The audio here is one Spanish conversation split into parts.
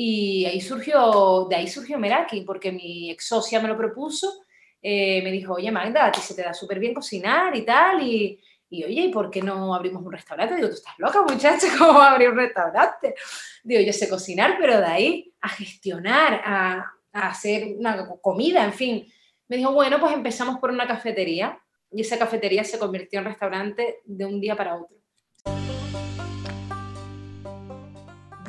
Y ahí surgió, de ahí surgió Meraki, porque mi ex socia me lo propuso. Eh, me dijo, oye Magda, a ti se te da súper bien cocinar y tal, y, y oye, ¿y por qué no abrimos un restaurante? Digo, tú estás loca, muchacha, ¿cómo abrir un restaurante? Digo, yo sé cocinar, pero de ahí a gestionar, a, a hacer una comida, en fin. Me dijo, bueno, pues empezamos por una cafetería y esa cafetería se convirtió en restaurante de un día para otro.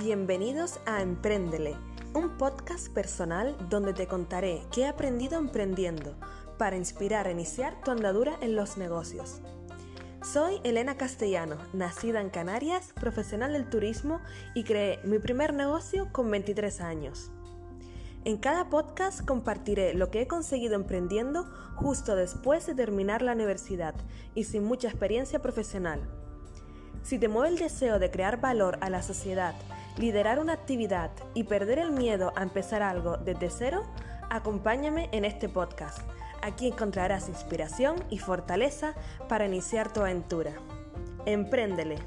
Bienvenidos a Emprendele, un podcast personal donde te contaré qué he aprendido emprendiendo para inspirar a iniciar tu andadura en los negocios. Soy Elena Castellano, nacida en Canarias, profesional del turismo y creé mi primer negocio con 23 años. En cada podcast compartiré lo que he conseguido emprendiendo justo después de terminar la universidad y sin mucha experiencia profesional. Si te mueve el deseo de crear valor a la sociedad liderar una actividad y perder el miedo a empezar algo desde cero, acompáñame en este podcast. Aquí encontrarás inspiración y fortaleza para iniciar tu aventura. Empréndele.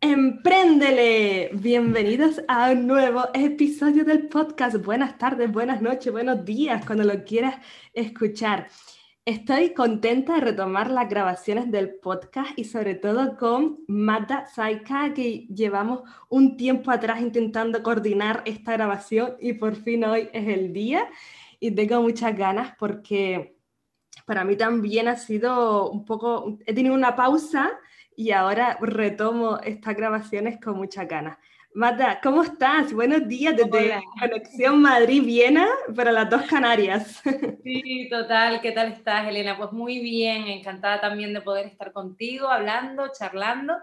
Empréndele. Bienvenidos a un nuevo episodio del podcast. Buenas tardes, buenas noches, buenos días, cuando lo quieras escuchar. Estoy contenta de retomar las grabaciones del podcast y sobre todo con Mata Saika, que llevamos un tiempo atrás intentando coordinar esta grabación y por fin hoy es el día y tengo muchas ganas porque para mí también ha sido un poco, he tenido una pausa y ahora retomo estas grabaciones con muchas ganas. Mata, ¿cómo estás? Buenos días desde Conexión Madrid-Viena para las dos Canarias. Sí, total. ¿Qué tal estás, Elena? Pues muy bien, encantada también de poder estar contigo, hablando, charlando,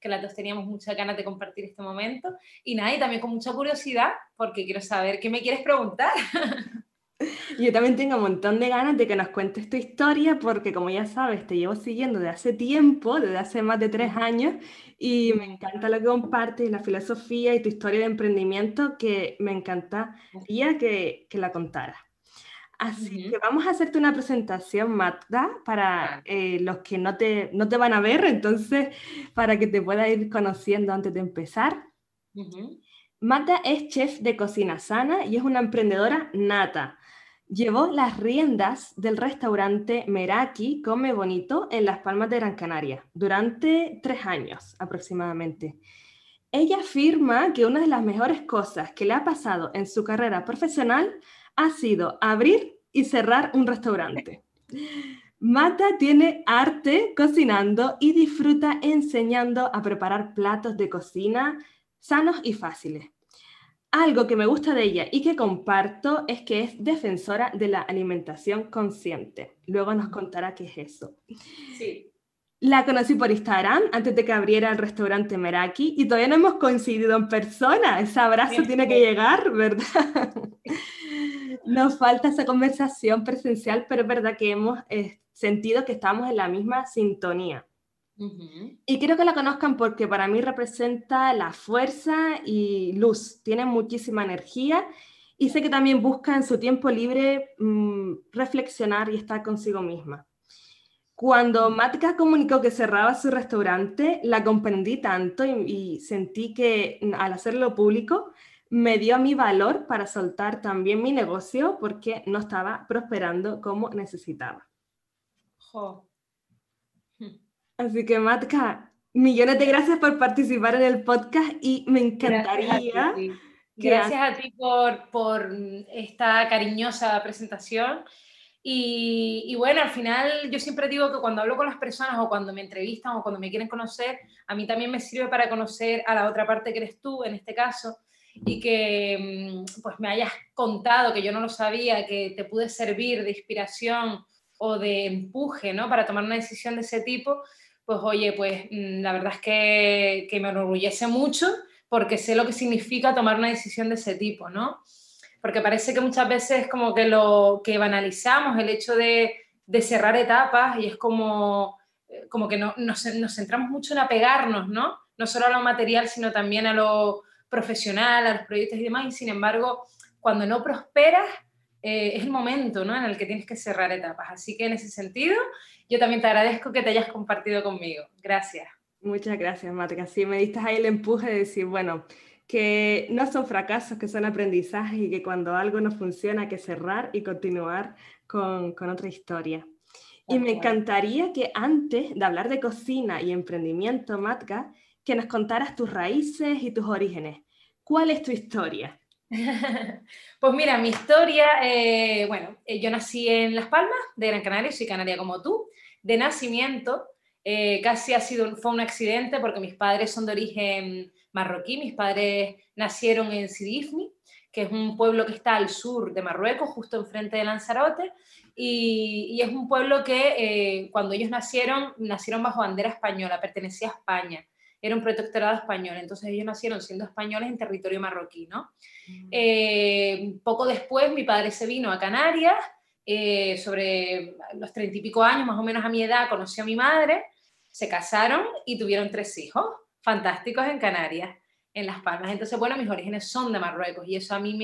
que las dos teníamos muchas ganas de compartir este momento. Y nada, y también con mucha curiosidad, porque quiero saber qué me quieres preguntar. Yo también tengo un montón de ganas de que nos cuentes tu historia, porque como ya sabes, te llevo siguiendo desde hace tiempo, desde hace más de tres años, y me encanta lo que compartes, la filosofía y tu historia de emprendimiento, que me encantaría que, que la contaras. Así que vamos a hacerte una presentación, Magda, para eh, los que no te, no te van a ver, entonces, para que te pueda ir conociendo antes de empezar. Magda es chef de cocina sana y es una emprendedora nata. Llevó las riendas del restaurante Meraki Come Bonito en Las Palmas de Gran Canaria durante tres años aproximadamente. Ella afirma que una de las mejores cosas que le ha pasado en su carrera profesional ha sido abrir y cerrar un restaurante. Mata tiene arte cocinando y disfruta enseñando a preparar platos de cocina sanos y fáciles. Algo que me gusta de ella y que comparto es que es defensora de la alimentación consciente. Luego nos contará qué es eso. Sí. La conocí por Instagram antes de que abriera el restaurante Meraki y todavía no hemos coincidido en persona. Ese abrazo tiene que llegar, ¿verdad? Nos falta esa conversación presencial, pero es verdad que hemos eh, sentido que estamos en la misma sintonía. Y quiero que la conozcan porque para mí representa la fuerza y luz. Tiene muchísima energía y sé que también busca en su tiempo libre mm, reflexionar y estar consigo misma. Cuando Matka comunicó que cerraba su restaurante, la comprendí tanto y, sentí que mm, al hacerlo público me dio mi valor para soltar también mi negocio porque no estaba prosperando como necesitaba. Así que, Matka, millones de gracias por participar en el podcast y me encantaría. Gracias a ti, por, por, esta cariñosa presentación. Y, y, bueno, al final yo siempre digo que cuando hablo con las personas o cuando me entrevistan o cuando me quieren conocer, a mí también me sirve para conocer a la otra parte que eres tú, en este caso, y que mm, pues me hayas contado, que yo no lo sabía, que te pude servir de inspiración o de empuje, ¿no? Para tomar una decisión de ese tipo pues oye, pues mm, la verdad es que, me enorgullece mucho porque sé lo que significa tomar una decisión de ese tipo, ¿no? Porque parece que muchas veces como que lo que banalizamos el hecho de, de cerrar etapas y es como, eh, como que no, nos, nos, centramos mucho en apegarnos, ¿no? No solo a lo material, sino también a lo profesional, a los proyectos y demás. Y sin embargo, cuando no prosperas, eh, es el momento ¿no? en el que tienes que cerrar etapas. Así que en ese sentido, yo también te agradezco que te hayas compartido conmigo. Gracias. Muchas gracias, Matka. Sí, me diste ahí el empuje de decir, bueno, que no son fracasos, que son aprendizajes y que cuando algo no funciona hay que cerrar y continuar con, con otra historia. Y me encantaría que antes de hablar de cocina y emprendimiento, Matka, que nos contaras tus raíces y tus orígenes. ¿Cuál es tu historia? pues mira, mi historia, eh, bueno, eh, yo nací en Las Palmas, de Gran Canaria, soy canaria como tú, de nacimiento, eh, casi ha sido, fue un accidente porque mis padres son de origen marroquí, mis padres nacieron en Sidifni, que es un pueblo que está al sur de Marruecos, justo enfrente de Lanzarote, y, es un pueblo que eh, cuando ellos nacieron, nacieron bajo bandera española, pertenecía a España, era un protectorado español, entonces ellos nacieron siendo españoles en territorio marroquí, ¿no? Mm. Eh, poco después mi padre se vino a Canarias, eh, sobre los treinta y pico años, más o menos a mi edad, conoció a mi madre, se casaron y tuvieron tres hijos fantásticos en Canarias, en Las Palmas. Entonces, bueno, mis orígenes son de Marruecos y eso a mí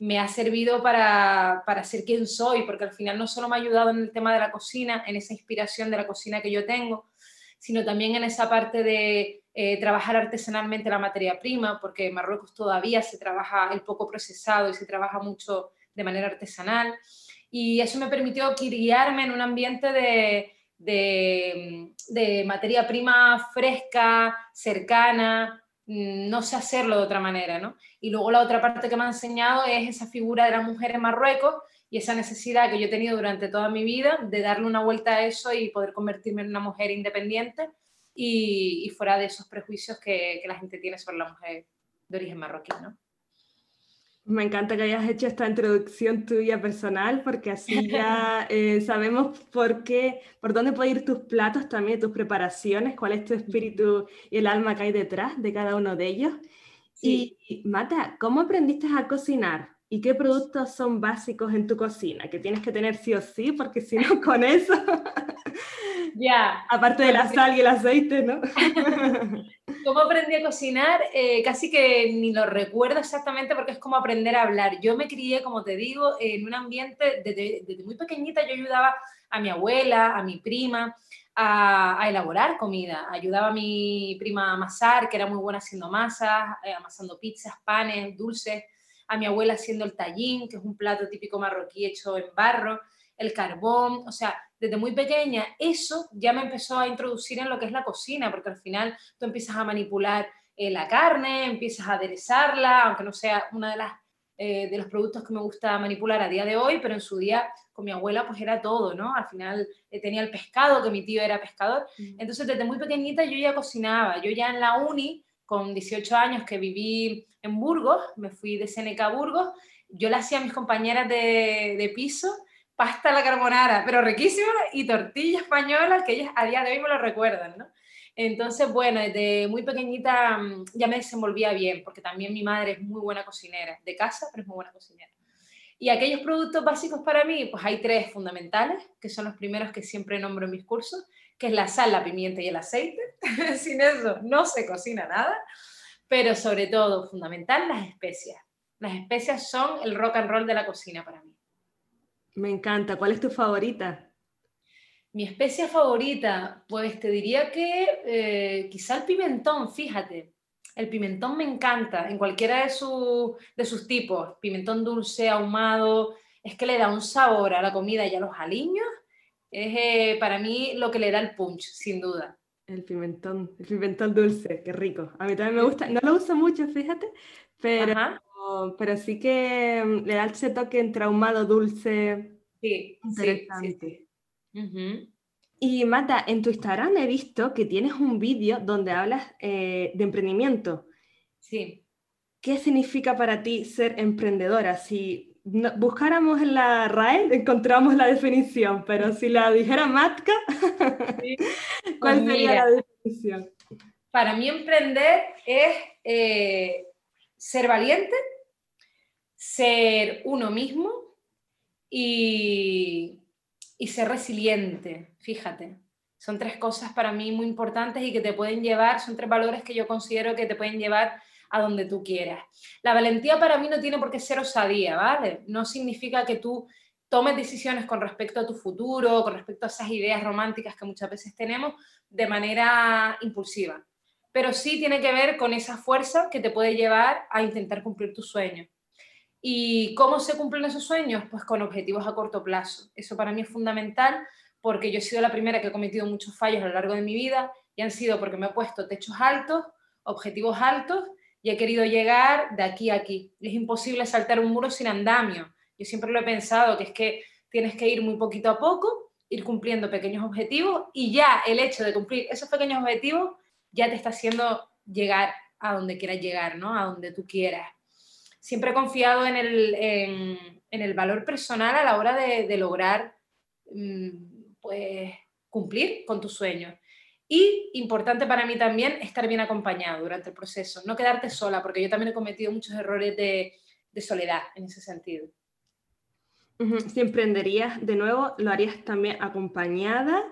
me, ha servido para, para, ser quien soy, porque al final no solo me ha ayudado en el tema de la cocina, en esa inspiración de la cocina que yo tengo, sino también en esa parte de eh, trabajar artesanalmente la materia prima, porque en Marruecos todavía se trabaja el poco procesado y se trabaja mucho de manera artesanal. Y eso me permitió criarme en un ambiente de, de, de materia prima fresca, cercana, Mm, no sé hacerlo de otra manera, ¿no? Y luego la otra parte que me ha enseñado es esa figura de la mujer en Marruecos y esa necesidad que yo he tenido durante toda mi vida de darle una vuelta a eso y poder convertirme en una mujer independiente y, fuera de esos prejuicios que, que la gente tiene sobre la mujer de origen marroquí, ¿no? Me encanta que hayas hecho esta introducción tuya personal, porque así ya eh, sabemos por qué, por dónde pueden ir tus platos también, tus preparaciones, cuál es tu espíritu y el alma que hay detrás de cada uno de ellos. Y Mata, ¿cómo aprendiste a cocinar? ¿Y qué productos son básicos en tu cocina? Que tienes que tener sí o sí, porque si no, con eso. Ya. Aparte de la sal y el aceite, ¿no? ¿Cómo aprendí a cocinar? Eh, casi que ni lo recuerdo exactamente porque es como aprender a hablar. Yo me crié, como te digo, en un ambiente, desde, muy pequeñita yo ayudaba a mi abuela, a mi prima, a, elaborar comida. Ayudaba a mi prima a amasar, que era muy buena haciendo masas, eh, amasando pizzas, panes, dulces. A mi abuela haciendo el tallín, que es un plato típico marroquí hecho en barro, el carbón, o sea, desde muy pequeña, eso ya me empezó a introducir en lo que es la cocina, porque al final tú empiezas a manipular eh, la carne, empiezas a aderezarla, aunque no sea una de las eh, de los productos que me gusta manipular a día de hoy, pero en su día con mi abuela pues era todo, ¿no? Al final eh, tenía el pescado, que mi tío era pescador. Mm. Entonces desde muy pequeñita yo ya cocinaba. Yo ya en la uni, con 18 años que viví en Burgos, me fui de Seneca a Burgos, yo le hacía a mis compañeras de, de piso pasta a la carbonara, pero riquísima, y tortilla española, que ellas a día de hoy me lo recuerdan, ¿no? Entonces, bueno, desde muy pequeñita mm, ya me desenvolvía bien, porque también mi madre es muy buena cocinera, de casa, pero es muy buena cocinera. Y aquellos productos básicos para mí, pues hay tres fundamentales, que son los primeros que siempre nombro en mis cursos, que es la sal, la pimienta y el aceite. Sin eso no se cocina nada, pero sobre todo, fundamental, las especias. Las especias son el rock and roll de la cocina para mí. Me encanta. ¿Cuál es tu favorita? Mi especia favorita, pues te diría que eh, quizá el pimentón, fíjate. El pimentón me encanta en cualquiera de, de sus tipos. Pimentón dulce, ahumado. Es que le da un sabor a la comida y a los aliños. Es eh, para mí lo que le da el punch, sin duda. El pimentón, el pimentón dulce, qué rico. A mí también me gusta. No lo uso mucho, fíjate, pero pero sí que mm, le da ese toque entre ahumado, dulce. Sí, interesante. Y Mata, en tu Instagram he visto que tienes un vídeo donde hablas eh, de emprendimiento. Sí. ¿Qué significa para ti ser emprendedora? Si buscáramos en la RAE, encontramos la definición, pero si la dijera Matka, ¿cuál pues sería la definición? Para mí emprender es eh, ser valiente, ser uno mismo y, ser resiliente, fíjate. Son tres cosas para mí muy importantes y que te pueden llevar, son tres valores que yo considero que te pueden llevar a donde tú quieras. La valentía para mí no tiene por qué ser osadía, ¿vale? No significa que tú tomes decisiones con respecto a tu futuro, con respecto a esas ideas románticas que muchas veces tenemos de manera impulsiva. Pero sí tiene que ver con esa fuerza que te puede llevar a intentar cumplir tus sueños. ¿Y cómo se cumplen esos sueños? Pues con objetivos a corto plazo. Eso para mí es fundamental porque yo he sido la primera que he cometido muchos fallos a lo largo de mi vida y han sido porque me he puesto techos altos, objetivos altos y he querido llegar de aquí a aquí. es imposible saltar un muro sin andamio. Yo siempre lo he pensado, que es que tienes que ir muy poquito a poco, ir cumpliendo pequeños objetivos y ya el hecho de cumplir esos pequeños objetivos ya te está haciendo llegar a donde quieras llegar, ¿no? A donde tú quieras siempre he confiado en el, en, el valor personal a la hora de, lograr mm, pues, cumplir con tus sueños. Y importante para mí también estar bien acompañado durante el proceso, no quedarte sola, porque yo también he cometido muchos errores de, de soledad en ese sentido. Si emprenderías de nuevo, lo harías también acompañada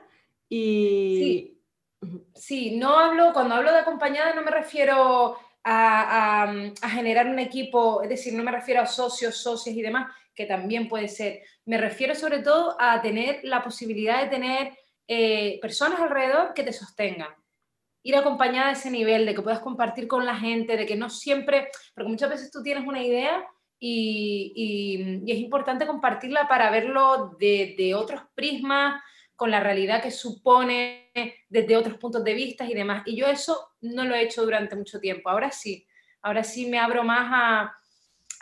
y... Sí. Sí, no hablo, cuando hablo de acompañada no me refiero a, generar un equipo, es decir, no me refiero a socios, socios y demás, que también puede ser. Me refiero sobre todo a tener la posibilidad de tener eh, personas alrededor que te sostengan. Ir acompañada a ese nivel, de que puedas compartir con la gente, de que no siempre, porque muchas veces tú tienes una idea y, es importante compartirla para verlo de, de otros prismas, con la realidad que supone desde otros puntos de vista y demás. Y yo eso no lo he hecho durante mucho tiempo. Ahora sí, ahora sí me abro más a,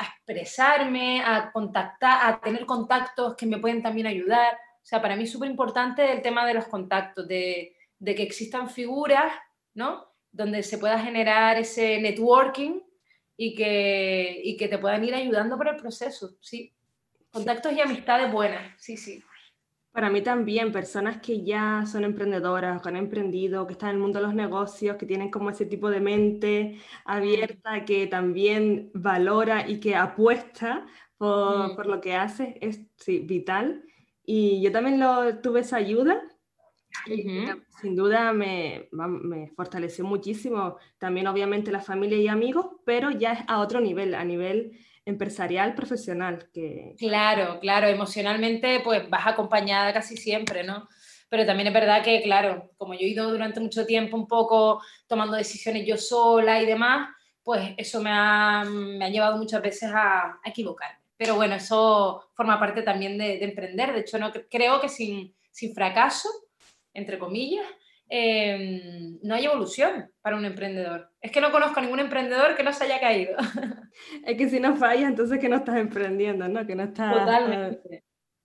expresarme, a contactar, a tener contactos que me pueden también ayudar. O sea, para mí es súper importante el tema de los contactos, de, que existan figuras, ¿no? Donde se pueda generar ese networking y que, y que te puedan ir ayudando por el proceso, sí. Contactos y amistades buenas, sí, sí. Para mí también, personas que ya son emprendedoras, que han emprendido, que están en el mundo de los negocios, que tienen como ese tipo de mente abierta, que también valora y que apuesta por, por lo que hace, es sí, vital. Y yo también lo, tuve esa ayuda. sin duda me, me, fortaleció muchísimo. También obviamente la familia y amigos, pero ya es a otro nivel, a nivel empresarial, profesional. Que... Claro, claro, emocionalmente pues vas acompañada casi siempre, ¿no? Pero también es verdad que, claro, como yo he ido durante mucho tiempo un poco tomando decisiones yo sola y demás, pues eso me ha, me ha llevado muchas veces a, a equivocarme. Pero bueno, eso forma parte también de, de emprender. De hecho, no, creo que sin, sin fracaso, entre comillas, Em, no hay evolución para un emprendedor. Es que no conozco a ningún emprendedor que no se haya caído. es que si no falla, entonces que no estás emprendiendo, ¿no? Que no estás... Totalmente,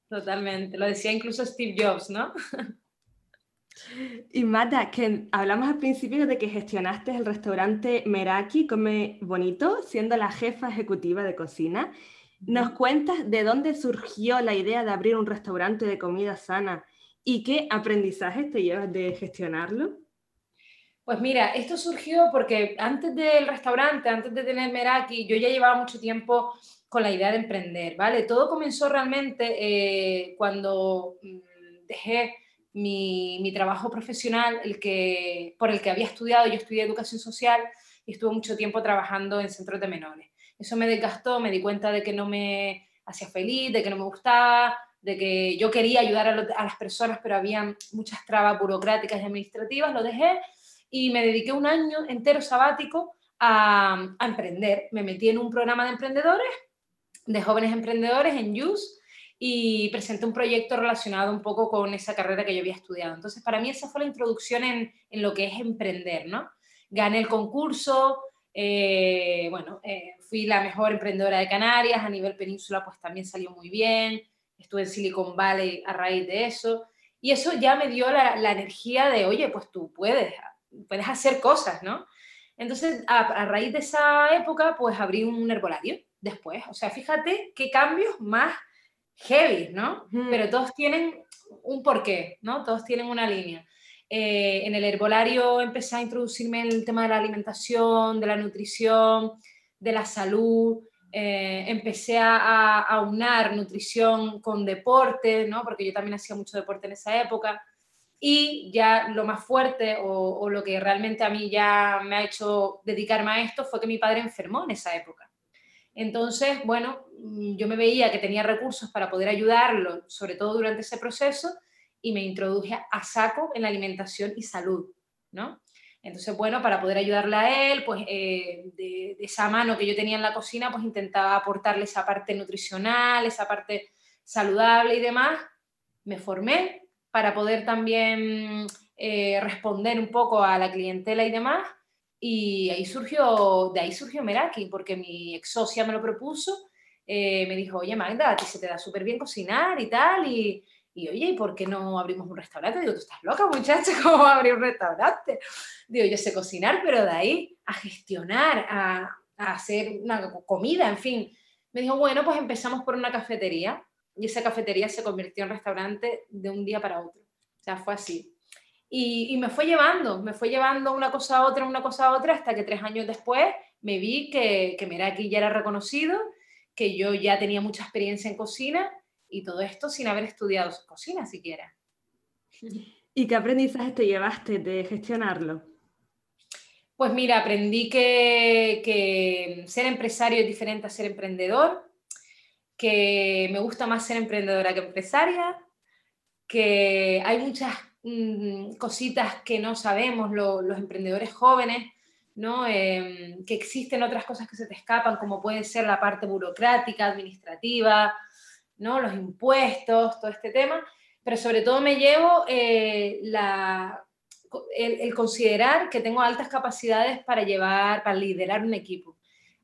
totalmente. Lo decía incluso Steve Jobs, ¿no? Y Mata, que hablamos al principio de que gestionaste el restaurante Meraki Come Bonito, siendo la jefa ejecutiva de cocina. ¿Nos cuentas de dónde surgió la idea de abrir un restaurante de comida sana ¿Y qué aprendizajes te llevas de gestionarlo? Pues mira, esto surgió porque antes del restaurante, antes de tener Meraki, yo ya llevaba mucho tiempo con la idea de emprender, ¿vale? Todo comenzó realmente eh, cuando mm, dejé mi, trabajo profesional, el que, por el que había estudiado, yo estudié educación social y estuve mucho tiempo trabajando en centros de menores. Eso me desgastó, me di cuenta de que no me hacía feliz, de que no me gustaba, de que yo quería ayudar a, las personas, pero había muchas trabas burocráticas y administrativas, lo dejé y me dediqué un año entero sabático a, emprender. Me metí en un programa de emprendedores, de jóvenes emprendedores en YUS y presenté un proyecto relacionado un poco con esa carrera que yo había estudiado. Entonces, para mí esa fue la introducción en, lo que es emprender, ¿no? Gané el concurso, eh, bueno, eh, fui la mejor emprendedora de Canarias, a nivel península pues también salió muy bien, estuve en Silicon Valley a raíz de eso, y eso ya me dio la, energía de, oye, pues tú puedes, puedes hacer cosas, ¿no? Entonces, a, raíz de esa época, pues abrí un herbolario después. O sea, fíjate qué cambios más heavy, ¿no? Pero todos tienen un porqué, ¿no? Todos tienen una línea. Eh, en el herbolario empecé a introducirme en el tema de la alimentación, de la nutrición, de la salud, eh, empecé a, a, unar nutrición con deporte, ¿no? porque yo también hacía mucho deporte en esa época. Y ya lo más fuerte o, lo que realmente a mí ya me ha hecho dedicarme a esto fue que mi padre enfermó en esa época. Entonces, bueno, mm, yo me veía que tenía recursos para poder ayudarlo, sobre todo durante ese proceso, y me introduje a saco en la alimentación y salud, ¿no? Entonces, bueno, para poder ayudarle a él, pues eh, de, esa mano que yo tenía en la cocina, pues intentaba aportarle esa parte nutricional, esa parte saludable y demás. Me formé para poder también eh, responder un poco a la clientela y demás. Y ahí surgió, de ahí surgió Meraki, porque mi ex socia me lo propuso. Eh, me dijo, oye Magda, a ti se te da súper bien cocinar y tal, y, y oye, ¿y por qué no abrimos un restaurante? Digo, tú estás loca, muchacha, ¿cómo abrir un restaurante? Digo, yo sé cocinar, pero de ahí a gestionar, a, a hacer una comida, en fin. Me dijo, bueno, pues empezamos por una cafetería y esa cafetería se convirtió en restaurante de un día para otro. O sea, fue así. Y, y, me fue llevando, me fue llevando una cosa a otra, una cosa a otra, hasta que tres años después me vi que, que Meraki ya era reconocido, que yo ya tenía mucha experiencia en cocina y todo esto sin haber estudiado cocina siquiera. ¿Y qué aprendizaje te llevaste de gestionarlo? Pues mira, aprendí que, que, ser empresario es diferente a ser emprendedor, que me gusta más ser emprendedora que empresaria, que hay muchas mmm, cositas que no sabemos los emprendedores jóvenes, ¿no? Eh, que existen otras cosas que se te escapan, como puede ser la parte burocrática, administrativa, ¿no? los impuestos, todo este tema, pero sobre todo me llevo eh, la, el, considerar que tengo altas capacidades para llevar, para liderar un equipo.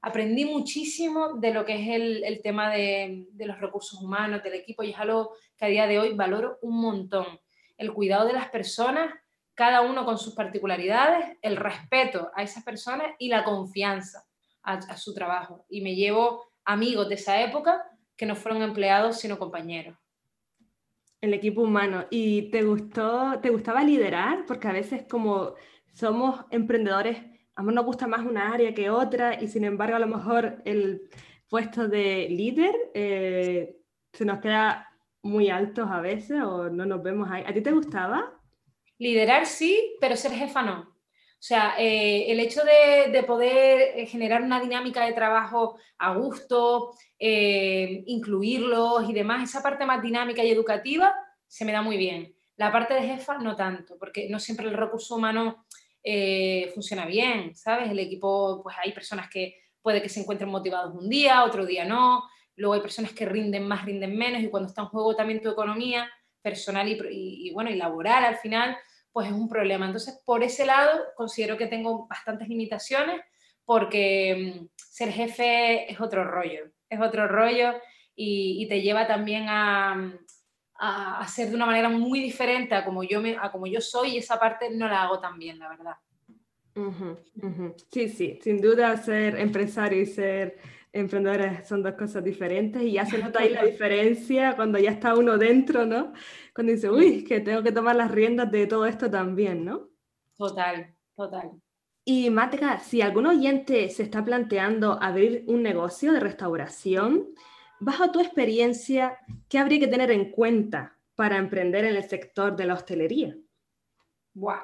Aprendí muchísimo de lo que es el, el tema de, de, los recursos humanos, del equipo, y es algo que a día de hoy valoro un montón. El cuidado de las personas, cada uno con sus particularidades, el respeto a esas personas y la confianza a, su trabajo. Y me llevo amigos de esa época que no fueron empleados, sino compañeros. El equipo humano. ¿Y te gustó, te gustaba liderar? Porque a veces como somos emprendedores, a mí nos gusta más una área que otra y sin embargo a lo mejor el puesto de líder eh, se nos queda muy altos a veces o no nos vemos ahí. ¿A ti te gustaba? Liderar sí, pero ser jefa no. O sea, eh, el hecho de, de, poder generar una dinámica de trabajo a gusto, eh, incluirlos y demás, esa parte más dinámica y educativa se me da muy bien. La parte de jefa no tanto, porque no siempre el recurso humano eh, funciona bien, ¿sabes? El equipo, pues hay personas que puede que se encuentren motivados un día, otro día no, luego hay personas que rinden más, rinden menos, y cuando está en juego también tu economía personal y, bueno, y laboral al final, pues es un problema. Entonces, por ese lado, considero que tengo bastantes limitaciones porque mm, ser jefe es otro rollo, es otro rollo y, y te lleva también a, mm, a, hacer de una manera muy diferente a como, yo me, a como yo soy y esa parte no la hago tan bien, la verdad. Uh -huh, uh -huh. Sí, sí, sin duda ser empresario y ser emprendedores son dos cosas diferentes y ya se nota ahí la diferencia cuando ya está uno dentro, ¿no? Cuando dice, uy, que tengo que tomar las riendas de todo esto también, ¿no? Total, total. Y Matka, si algún oyente se está planteando abrir un negocio de restauración, bajo tu experiencia, ¿qué habría que tener en cuenta para emprender en el sector de la hostelería? Buah.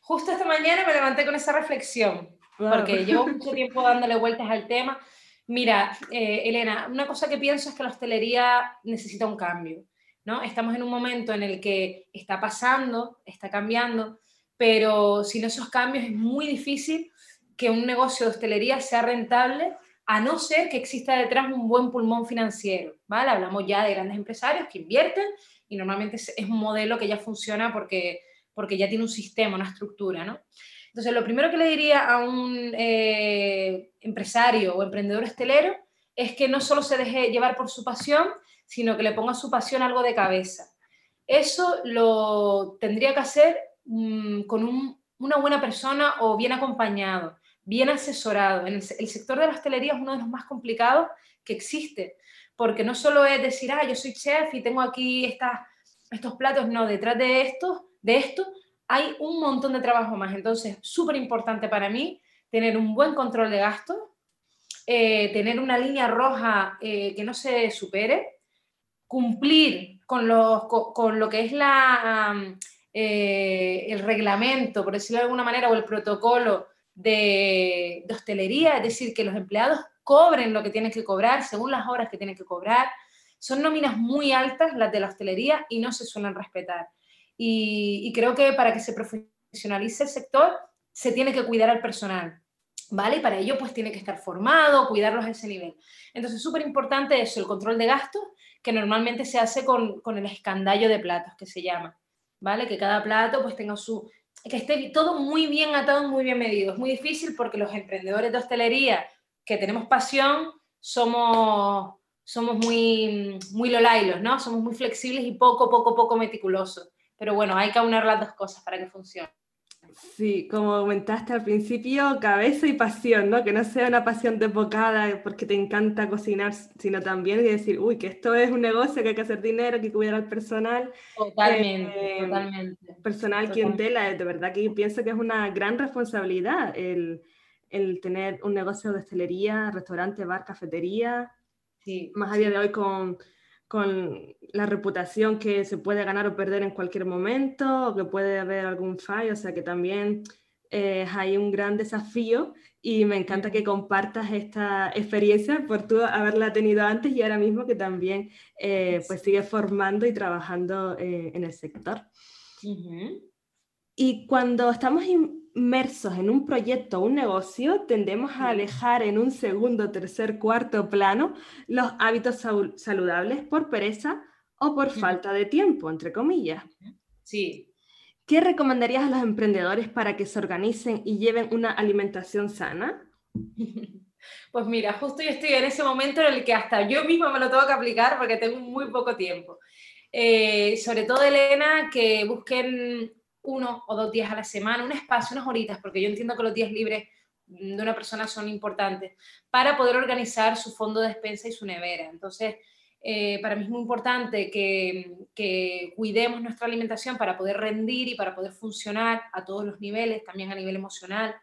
Justo esta mañana me levanté con esa reflexión, wow. porque llevo mucho tiempo dándole vueltas al tema Mira, eh, Elena, una cosa que pienso es que la hostelería necesita un cambio, ¿no? Estamos en un momento en el que está pasando, está cambiando, pero sin esos cambios es muy difícil que un negocio de hostelería sea rentable a no ser que exista detrás un buen pulmón financiero, ¿vale? Hablamos ya de grandes empresarios que invierten y normalmente es un modelo que ya funciona porque, porque ya tiene un sistema, una estructura, ¿no? Entonces, lo primero que le diría a un eh, empresario o emprendedor estelero es que no solo se deje llevar por su pasión, sino que le ponga su pasión algo de cabeza. Eso lo tendría que hacer mmm, con un, una buena persona o bien acompañado, bien asesorado. En el, el, sector de la hostelería es uno de los más complicados que existe, porque no solo es decir, ah, yo soy chef y tengo aquí estas, estos platos, no, detrás de esto, de esto hay un montón de trabajo más. Entonces, súper importante para mí tener un buen control de gastos, eh, tener una línea roja eh, que no se supere, cumplir con, los, con, con lo que es la, eh, el reglamento, por decirlo de alguna manera, o el protocolo de, hostelería, es decir, que los empleados cobren lo que tienen que cobrar según las horas que tienen que cobrar. Son nóminas muy altas las de la hostelería y no se suelen respetar. Y, creo que para que se profesionalice el sector se tiene que cuidar al personal. ¿Vale? Y para ello pues tiene que estar formado, cuidarlos a ese nivel. Entonces, súper importante eso, el control de gastos, que normalmente se hace con, con el escandallo de platos, que se llama. ¿Vale? Que cada plato pues tenga su, que esté todo muy bien atado, muy bien medido. Es muy difícil porque los emprendedores de hostelería que tenemos pasión, somos, somos muy, muy lolailos, ¿no? Somos muy flexibles y poco, poco, poco meticulosos. Pero bueno, hay que aunar las dos cosas para que funcione. Sí, como comentaste al principio, cabeza y pasión, ¿no? Que no sea una pasión desbocada porque te encanta cocinar, sino también decir, uy, que esto es un negocio, que hay que hacer dinero, que hay que cuidar al personal. Totalmente, eh, totalmente. Personal, clientela, de verdad que pienso que es una gran responsabilidad el, el tener un negocio de hostelería, restaurante, bar, cafetería, sí, más a día de hoy con, con, la reputación que se puede ganar o perder en cualquier momento, o que puede haber algún fallo, o sea que también eh, hay un gran desafío y me encanta que compartas esta experiencia por tú haberla tenido antes y ahora mismo que también eh, pues sigues formando y trabajando eh, en el sector. Y cuando estamos inmersos en un proyecto o un negocio, tendemos a alejar en un segundo, tercer, cuarto plano los hábitos saludables por pereza o por falta de tiempo, entre comillas. Sí. ¿Qué recomendarías a los emprendedores para que se organicen y lleven una alimentación sana? Pues mira, justo yo estoy en ese momento en el que hasta yo misma me lo tengo que aplicar porque tengo muy poco tiempo. Eh, sobre todo, Elena, que busquen uno o dos días a la semana, un espacio, unas horitas, porque yo entiendo que los días libres de una persona son importantes, para poder organizar su fondo de despensa y su nevera. Entonces, eh, para mí es muy importante que, cuidemos nuestra alimentación para poder rendir y para poder funcionar a todos los niveles, también a nivel emocional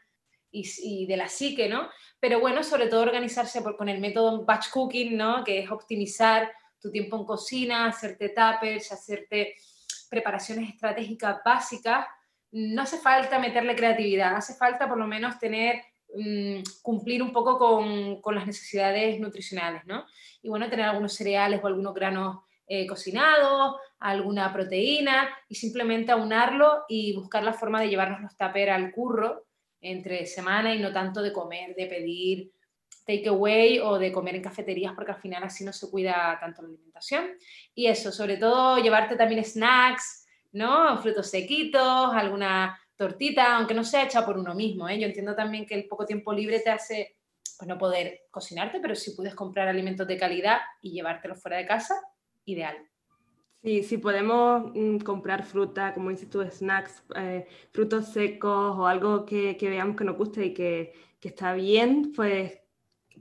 y, de la psique, ¿no? Pero bueno, sobre todo organizarse con el método batch cooking, ¿no? Que es optimizar tu tiempo en cocina, hacerte tuppers, hacerte preparaciones estratégicas básicas, no hace falta meterle creatividad, hace falta por lo menos tener, mm, cumplir un poco con, con, las necesidades nutricionales, ¿no? Y bueno, tener algunos cereales o algunos granos eh, cocinados, alguna proteína y simplemente aunarlo y buscar la forma de llevarnos los tupper al curro entre semana y no tanto de comer, de pedir takeaway o de comer en cafeterías porque al final así no se cuida tanto la alimentación. Y eso, sobre todo llevarte también snacks, ¿no? Frutos sequitos, alguna tortita, aunque no sea hecha por uno mismo. ¿eh? Yo entiendo también que el poco tiempo libre te hace pues, no poder cocinarte, pero si puedes comprar alimentos de calidad y llevártelos fuera de casa, ideal. Sí, si podemos mm, comprar fruta, como dices tú, snacks, eh, frutos secos o algo que, que, veamos que nos guste y que, que está bien, pues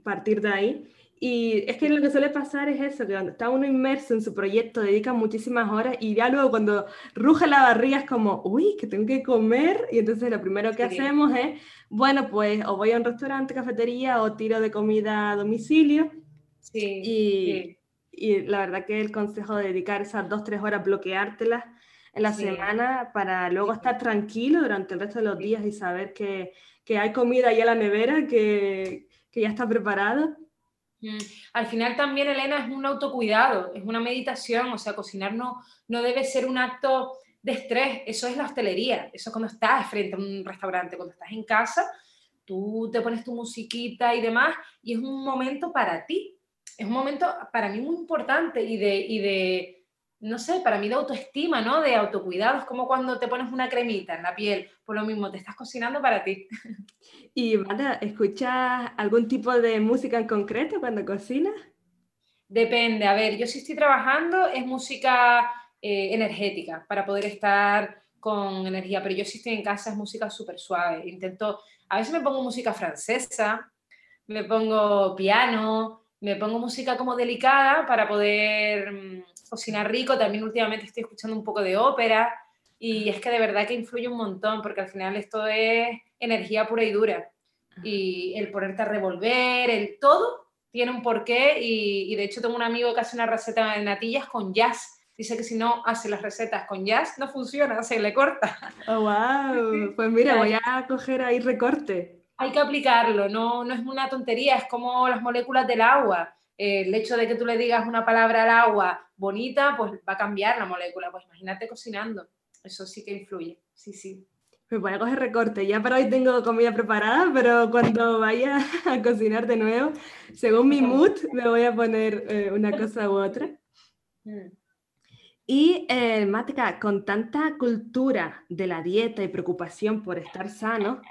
partir de ahí. Y es que lo que suele pasar es eso, que cuando está uno inmerso en su proyecto, dedica muchísimas horas y ya luego cuando ruge la barriga es como, uy, que tengo que comer. Y entonces lo primero que hacemos es, bueno, pues o voy a un restaurante, cafetería o tiro de comida a domicilio. Sí, y, y la verdad que el consejo de dedicar esas dos, tres horas, bloqueártelas en la semana para luego estar tranquilo durante el resto de los días y saber que, que hay comida ahí en la nevera, que, que ya está preparado. Mm, al final también, Elena, es un autocuidado, es una meditación, o sea, cocinar no, no debe ser un acto de estrés, eso es la hostelería, eso es cuando estás frente a un restaurante, cuando estás en casa, tú te pones tu musiquita y demás, y es un momento para ti, es un momento para mí muy importante y de, y de no sé, para mí de autoestima, ¿no? De autocuidado, es como cuando te pones una cremita en la piel, por lo mismo, te estás cocinando para ti. ¿Y Mara, escuchas algún tipo de música en concreto cuando cocinas? Depende, a ver, yo si estoy trabajando es música eh, energética para poder estar con energía, pero yo si estoy en casa es música súper suave. Intento, a veces me pongo música francesa, me pongo piano, me pongo música como delicada para poder mm, cocinar rico. También últimamente estoy escuchando un poco de ópera y es que de verdad que influye un montón porque al final esto es energía pura y dura. Y el ponerte a revolver, el todo tiene un porqué y, y de hecho tengo un amigo que hace una receta de natillas con jazz. Dice que si no hace las recetas con jazz no funciona, se le corta. Oh, wow. Pues mira, voy a coger ahí recorte. hay que aplicarlo, no, no es una tontería, es como las moléculas del agua. El hecho de que tú le digas una palabra al agua bonita, pues va a cambiar la molécula. Pues imagínate cocinando, eso sí que influye, sí, sí. Me voy a coger recorte, ya para hoy tengo comida preparada, pero cuando vaya a cocinar de nuevo, según mi mood, me voy a poner eh, una cosa u otra. Mm. Y, eh, Mática, con tanta cultura de la dieta y preocupación por estar sano,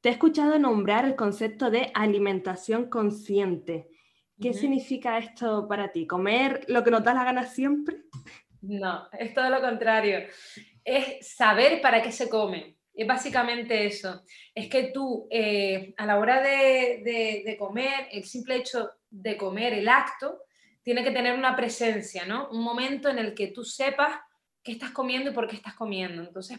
te he escuchado nombrar el concepto de alimentación consciente. ¿Qué significa esto para ti? ¿Comer lo que nos da la gana siempre? No, es todo lo contrario. Es saber para qué se come. Es básicamente eso. Es que tú, eh, a la hora de, de, comer, el simple hecho de comer, el acto, tiene que tener una presencia, ¿no? Un momento en el que tú sepas qué estás comiendo y por qué estás comiendo. Entonces,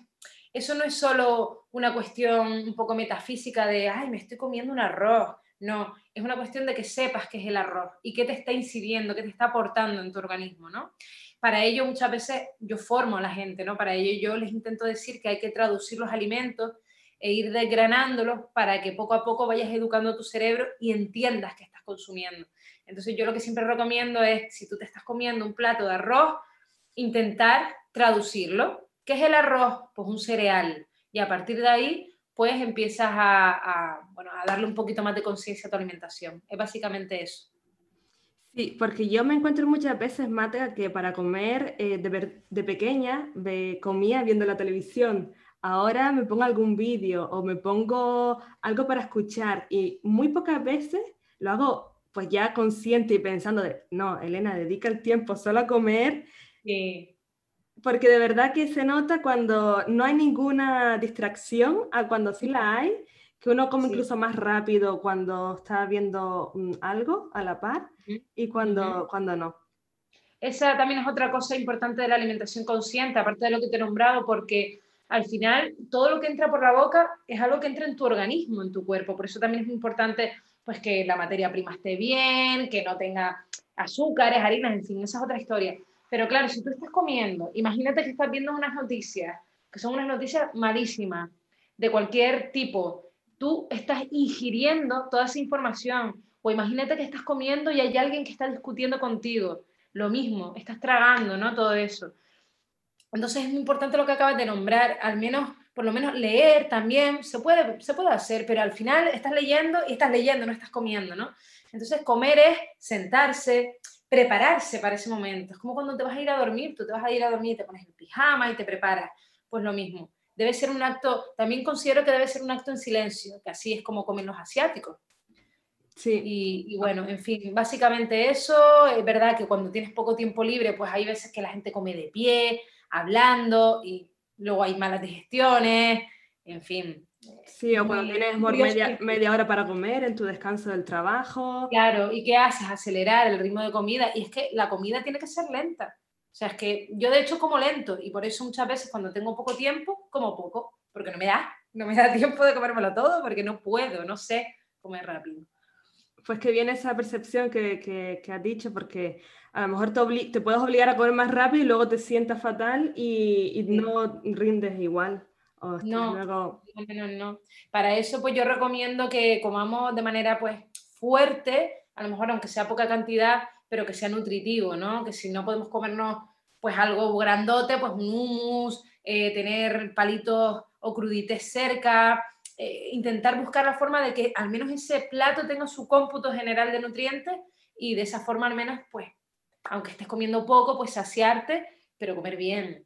eso no es solo una cuestión un poco metafísica de, ay, me estoy comiendo un arroz. No, es una cuestión de que sepas qué es el arroz y qué te está incidiendo, qué te está aportando en tu organismo, ¿no? Para ello muchas veces yo formo a la gente, ¿no? Para ello yo les intento decir que hay que traducir los alimentos e ir desgranándolos para que poco a poco vayas educando tu cerebro y entiendas qué estás consumiendo. Entonces yo lo que siempre recomiendo es, si tú te estás comiendo un plato de arroz, intentar traducirlo ¿Qué es el arroz? Pues un cereal. Y a partir de ahí, pues empiezas a, darle un poquito más de conciencia a tu alimentación. Es básicamente eso. Sí, porque yo me encuentro muchas veces, Mate, que para comer eh, de, pequeña me comía viendo la televisión. Ahora me pongo algún vídeo o me pongo algo para escuchar y muy pocas veces lo hago pues ya consciente y pensando de, no, Elena, dedica el tiempo solo a comer. Sí porque de verdad que se nota cuando no hay ninguna distracción a cuando sí la hay, que uno come incluso más rápido cuando está viendo mm, algo a la par y cuando, cuando no. Esa también es otra cosa importante de la alimentación consciente, aparte de lo que te he nombrado, porque al final todo lo que entra por la boca es algo que entra en tu organismo, en tu cuerpo. Por eso también es importante pues, que la materia prima esté bien, que no tenga azúcares, harinas, en fin, esa es otra historia. Pero claro, si tú estás comiendo, imagínate que estás viendo unas noticias, que son unas noticias malísimas, de cualquier tipo, tú estás ingiriendo toda esa información. O imagínate que estás comiendo y hay alguien que está discutiendo contigo. Lo mismo, estás tragando, ¿no? Todo eso. Entonces es muy importante lo que acabas de nombrar, al menos, por lo menos leer también, se puede, se puede hacer, pero al final estás leyendo y estás leyendo, no estás comiendo, ¿no? Entonces comer es sentarse, prepararse para ese momento. Es como cuando te vas a ir a dormir, tú te vas a ir a dormir, te pones el pijama y te preparas. Pues lo mismo. Debe ser un acto, también considero que debe ser un acto en silencio, que así es como comen los asiáticos. Sí. Y, bueno, en fin, básicamente eso. Es verdad que cuando tienes poco tiempo libre, pues hay veces que la gente come de pie, hablando, y luego hay malas digestiones, en fin. Sí, o cuando tienes media, media, hora para comer en tu descanso del trabajo. Claro, ¿y qué haces? Acelerar el ritmo de comida. Y es que la comida tiene que ser lenta. O sea, es que yo de hecho como lento y por eso muchas veces cuando tengo poco tiempo, como poco, porque no me da, no me da tiempo de comérmelo todo, porque no puedo, no sé comer rápido. Pues que viene esa percepción que, que, que has dicho, porque a lo mejor te, te, puedes obligar a comer más rápido y luego te sientas fatal y, y no rindes igual. No, no, no. Para eso, pues yo recomiendo que comamos de manera pues fuerte, a lo mejor aunque sea poca cantidad, pero que sea nutritivo, ¿no? Que si no podemos comernos pues algo grandote, pues un hummus, eh, tener palitos o crudites cerca, eh, intentar buscar la forma de que al menos ese plato tenga su cómputo general de nutrientes y de esa forma al menos, pues, aunque estés comiendo poco, pues saciarte, pero comer bien.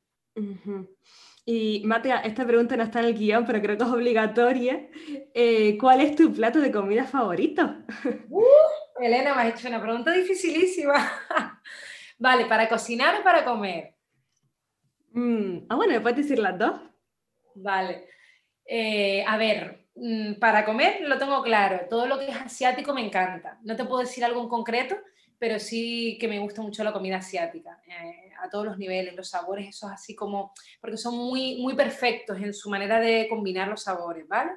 Y Matea, esta pregunta no está en el guion, pero creo que es obligatoria. Eh, ¿Cuál es tu plato de comida favorito? Uh, Elena, me has hecho una pregunta dificilísima. vale, ¿para cocinar o para comer? Mm, ah, bueno, ¿me puedes decir las dos? Vale. Eh, a ver, mm, para comer lo tengo claro. Todo lo que es asiático me encanta. No te puedo decir algo en concreto, pero sí que me gusta mucho la comida asiática. Eh, a todos los niveles, los sabores, esos así como, porque son muy, muy perfectos en su manera de combinar los sabores, ¿vale?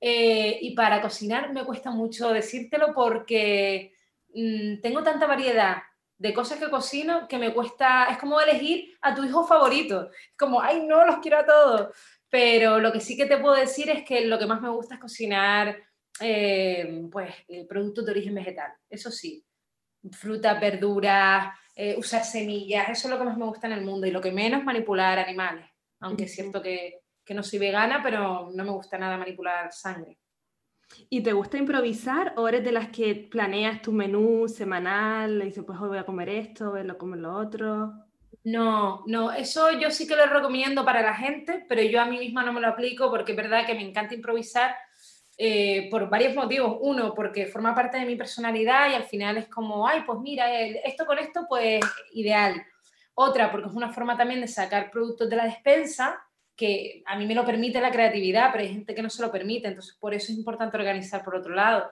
Eh, y para cocinar me cuesta mucho decírtelo porque mm, tengo tanta variedad de cosas que cocino que me cuesta, es como elegir a tu hijo favorito, es como, ay, no, los quiero a todos, pero lo que sí que te puedo decir es que lo que más me gusta es cocinar eh, pues, productos de origen vegetal, eso sí. Frutas, verduras, usar semillas, eso es lo que más me gusta en el mundo y lo que menos manipular animales, aunque es cierto que, que no soy vegana, pero no me gusta nada manipular sangre. ¿Y te gusta improvisar o eres de las que planeas tu menú semanal y dices, pues hoy voy a comer esto, voy a comer lo otro? No, no, eso yo sí que lo recomiendo para la gente, pero yo a mí misma no me lo aplico porque es verdad que me encanta improvisar eh, por varios motivos. Uno, porque forma parte de mi personalidad y al final es como, ay, pues mira, esto con esto, pues ideal. Otra, porque es una forma también de sacar productos de la despensa que a mí me lo permite la creatividad, pero hay gente que no se lo permite, entonces por eso es importante organizar por otro lado.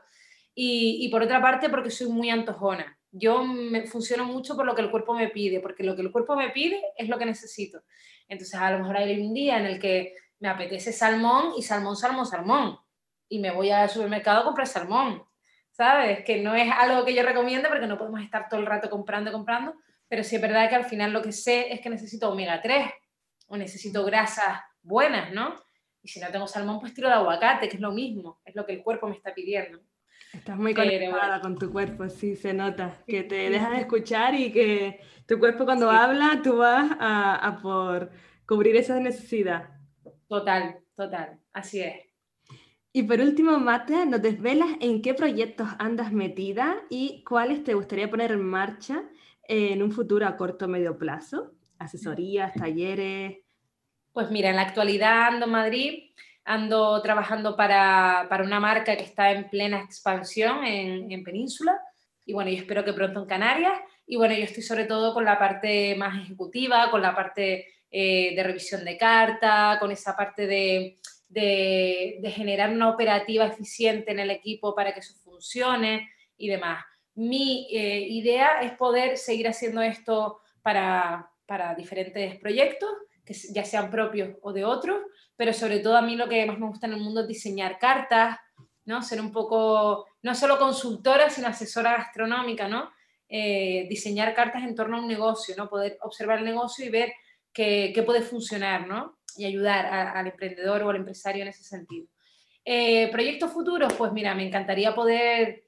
Y, por otra parte, porque soy muy antojona. Yo me funciono mucho por lo que el cuerpo me pide, porque lo que el cuerpo me pide es lo que necesito. Entonces, a lo mejor hay un día en el que me apetece salmón y salmón, salmón, salmón. Y me voy al supermercado a comprar salmón. ¿Sabes? Que no es algo que yo recomiendo porque no podemos estar todo el rato comprando, comprando. Pero sí es verdad que al final lo que sé es que necesito omega 3 o necesito grasas buenas, ¿no? Y si no tengo salmón, pues tiro de aguacate, que es lo mismo, es lo que el cuerpo me está pidiendo. Estás muy conectada con tu cuerpo, sí, se nota, que te dejas de escuchar y que tu cuerpo cuando habla, tú vas a, a por cubrir esa necesidad. Total, total, así es. Y por último, Mate, ¿nos desvelas en qué proyectos andas metida y cuáles te gustaría poner en marcha en un futuro a corto o medio plazo? asesorías, talleres? Pues mira, en la actualidad ando en Madrid, ando trabajando para, una marca que está en plena expansión en, Península y bueno, yo espero que pronto en Canarias y bueno, yo estoy sobre todo con la parte más ejecutiva, con la parte eh, de revisión de carta, con esa parte de, generar una operativa eficiente en el equipo para que eso funcione y demás. Mi eh, idea es poder seguir haciendo esto para, para diferentes proyectos, que ya sean propios o de otros, pero sobre todo a mí lo que más me gusta en el mundo es diseñar cartas, ¿no? Ser un poco, no solo consultora, sino asesora gastronómica, ¿no? Eh, diseñar cartas en torno a un negocio, ¿no? Poder observar el negocio y ver qué puede funcionar, ¿no? Y ayudar al emprendedor o al empresario en ese sentido. Eh, proyectos futuros, pues mira, me encantaría poder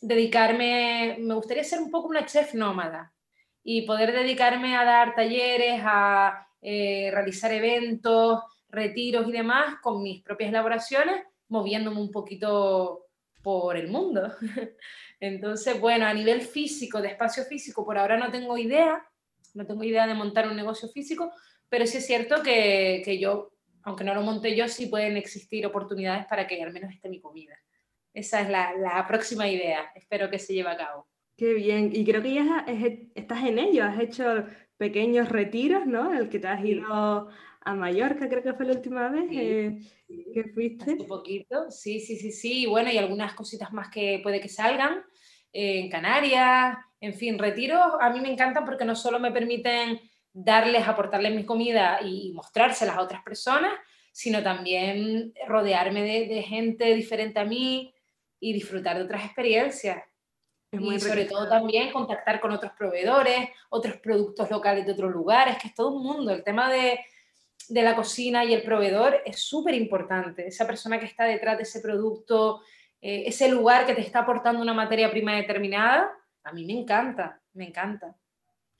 dedicarme, me gustaría ser un poco una chef nómada, y poder dedicarme a dar talleres, a eh, realizar eventos, retiros y demás con mis propias elaboraciones, moviéndome un poquito por el mundo. Entonces, bueno, a nivel físico, de espacio físico, por ahora no tengo idea, no tengo idea de montar un negocio físico, pero sí es cierto que, que yo, aunque no lo monte yo, sí pueden existir oportunidades para que al menos esté mi comida. Esa es la, la próxima idea, espero que se lleve a cabo. Qué bien, y creo que ya estás en ello, has hecho pequeños retiros, ¿no? El que te has ido a Mallorca, creo que fue la última vez eh, que fuiste. Un poquito, sí, sí, sí, sí, y bueno, y algunas cositas más que puede que salgan, eh, en Canarias, en fin, retiros a mí me encantan porque no solo me permiten darles, aportarles mi comida y mostrárselas a otras personas, sino también rodearme de, de gente diferente a mí y disfrutar de otras experiencias y sobre todo también contactar con otros proveedores, otros productos locales de otros lugares, que es todo un mundo. El tema de, de la cocina y el proveedor es súper importante. Esa persona que está detrás de ese producto, eh, ese lugar que te está aportando una materia prima determinada, a mí me encanta, me encanta.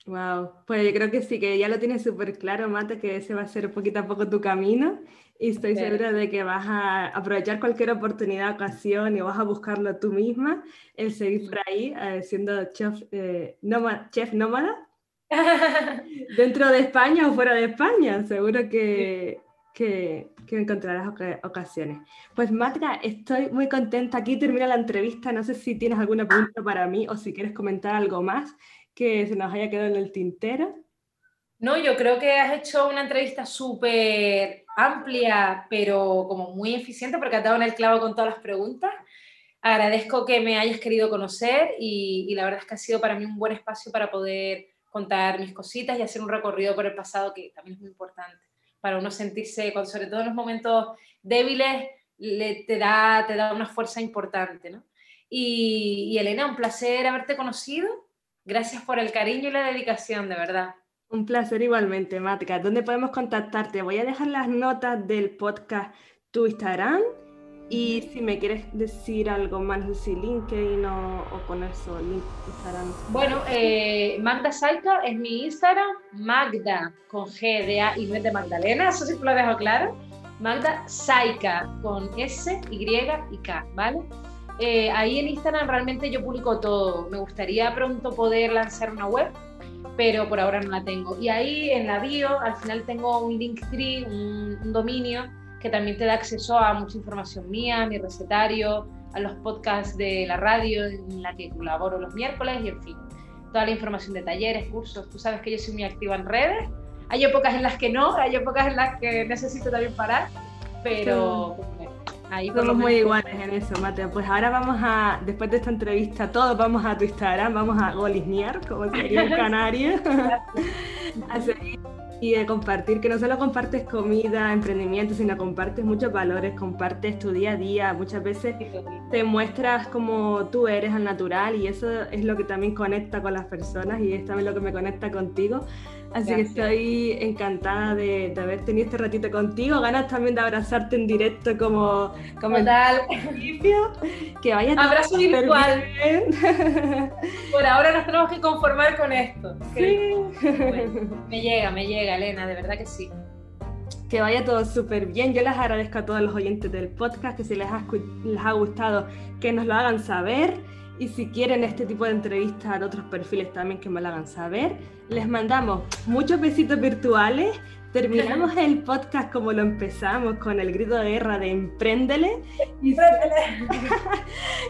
Wow, pues yo creo que sí, que ya lo tienes súper claro, Mate, que ese va a ser poquito a poco tu camino y estoy segura de que vas a aprovechar cualquier oportunidad, ocasión y vas a buscarlo tú misma, el seguir por ahí eh, siendo chef, eh, nómada, chef nómada. Dentro de España o fuera de España, seguro que, que, que encontrarás ocasiones. Pues Matra, estoy muy contenta, aquí termina la entrevista, no sé si tienes alguna pregunta para mí o si quieres comentar algo más que se nos haya quedado en el tintero. No, yo creo que has hecho una entrevista súper amplia, pero como muy eficiente porque has dado en el clavo con todas las preguntas. Agradezco que me hayas querido conocer y, la verdad es que ha sido para mí un buen espacio para poder contar mis cositas y hacer un recorrido por el pasado que también es muy importante para uno sentirse, sobre todo en los momentos débiles, le, te, da, te da una fuerza importante. ¿no? Y Elena, un placer haberte conocido Gracias por el cariño y la dedicación, de verdad. Un placer igualmente, Matka. ¿Dónde podemos contactarte? Voy a dejar las notas del podcast tu Instagram Y si me quieres decir algo más, no sé si LinkedIn o, o con eso, Instagram. Bueno, eh, Magda Saika es mi Instagram, Magda con G de A y no es de Magdalena, eso sí lo dejo claro. Magda Saika con S, Y y K, ¿vale? Eh, ahí en Instagram realmente yo publico todo. Me gustaría pronto poder lanzar una web, pero por ahora no la tengo. Y ahí en la bio, al final tengo un Linktree, un, un dominio que también te da acceso a mucha información mía, mi recetario, a los podcasts de la radio en la que colaboro los miércoles y en fin, toda la información de talleres, cursos. Tú sabes que yo soy muy activa en redes. Hay épocas en las que no, hay épocas en las que necesito también parar, pero pues, ahí somos muy iguales en eso, Mateo. Pues ahora vamos a, después de esta entrevista, todos vamos a tu Instagram, vamos a golisnear, como sería en Canarias, a seguir y de compartir, que no solo compartes comida, emprendimiento, sino compartes muchos valores, compartes tu día a día, muchas veces te muestras como tú eres al natural y eso es lo que también conecta con las personas y es también lo que me conecta contigo. Así que estoy encantada de, haber tenido este ratito contigo. Ganas también de abrazarte en directo como, como tal. Que vaya Abrazo virtual. Por ahora nos tenemos que conformar con esto. Sí. me llega, me llega, Elena, de verdad que sí. Que vaya todo súper bien. Yo les agradezco a todos los oyentes del podcast que si les les ha gustado, que nos lo hagan saber y si quieren este tipo de entrevistas a otros perfiles también que me lo hagan saber, les mandamos muchos besitos virtuales. Terminamos el podcast como lo empezamos, con el grito de guerra de empréndele. Y,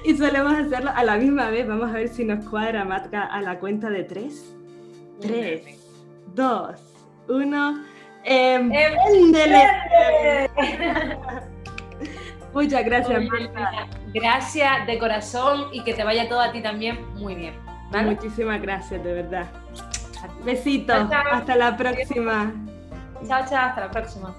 y solemos hacerlo a la misma vez. Vamos a ver si nos cuadra Matka a la cuenta de tres. Tres, dos, uno. ¡Empréndele! Muchas gracias, Marta. Gracias de corazón y que te vaya todo a ti también muy bien. Muchísimas gracias, de verdad. Besitos. Hasta la próxima. Chao, chao. Hasta la próxima.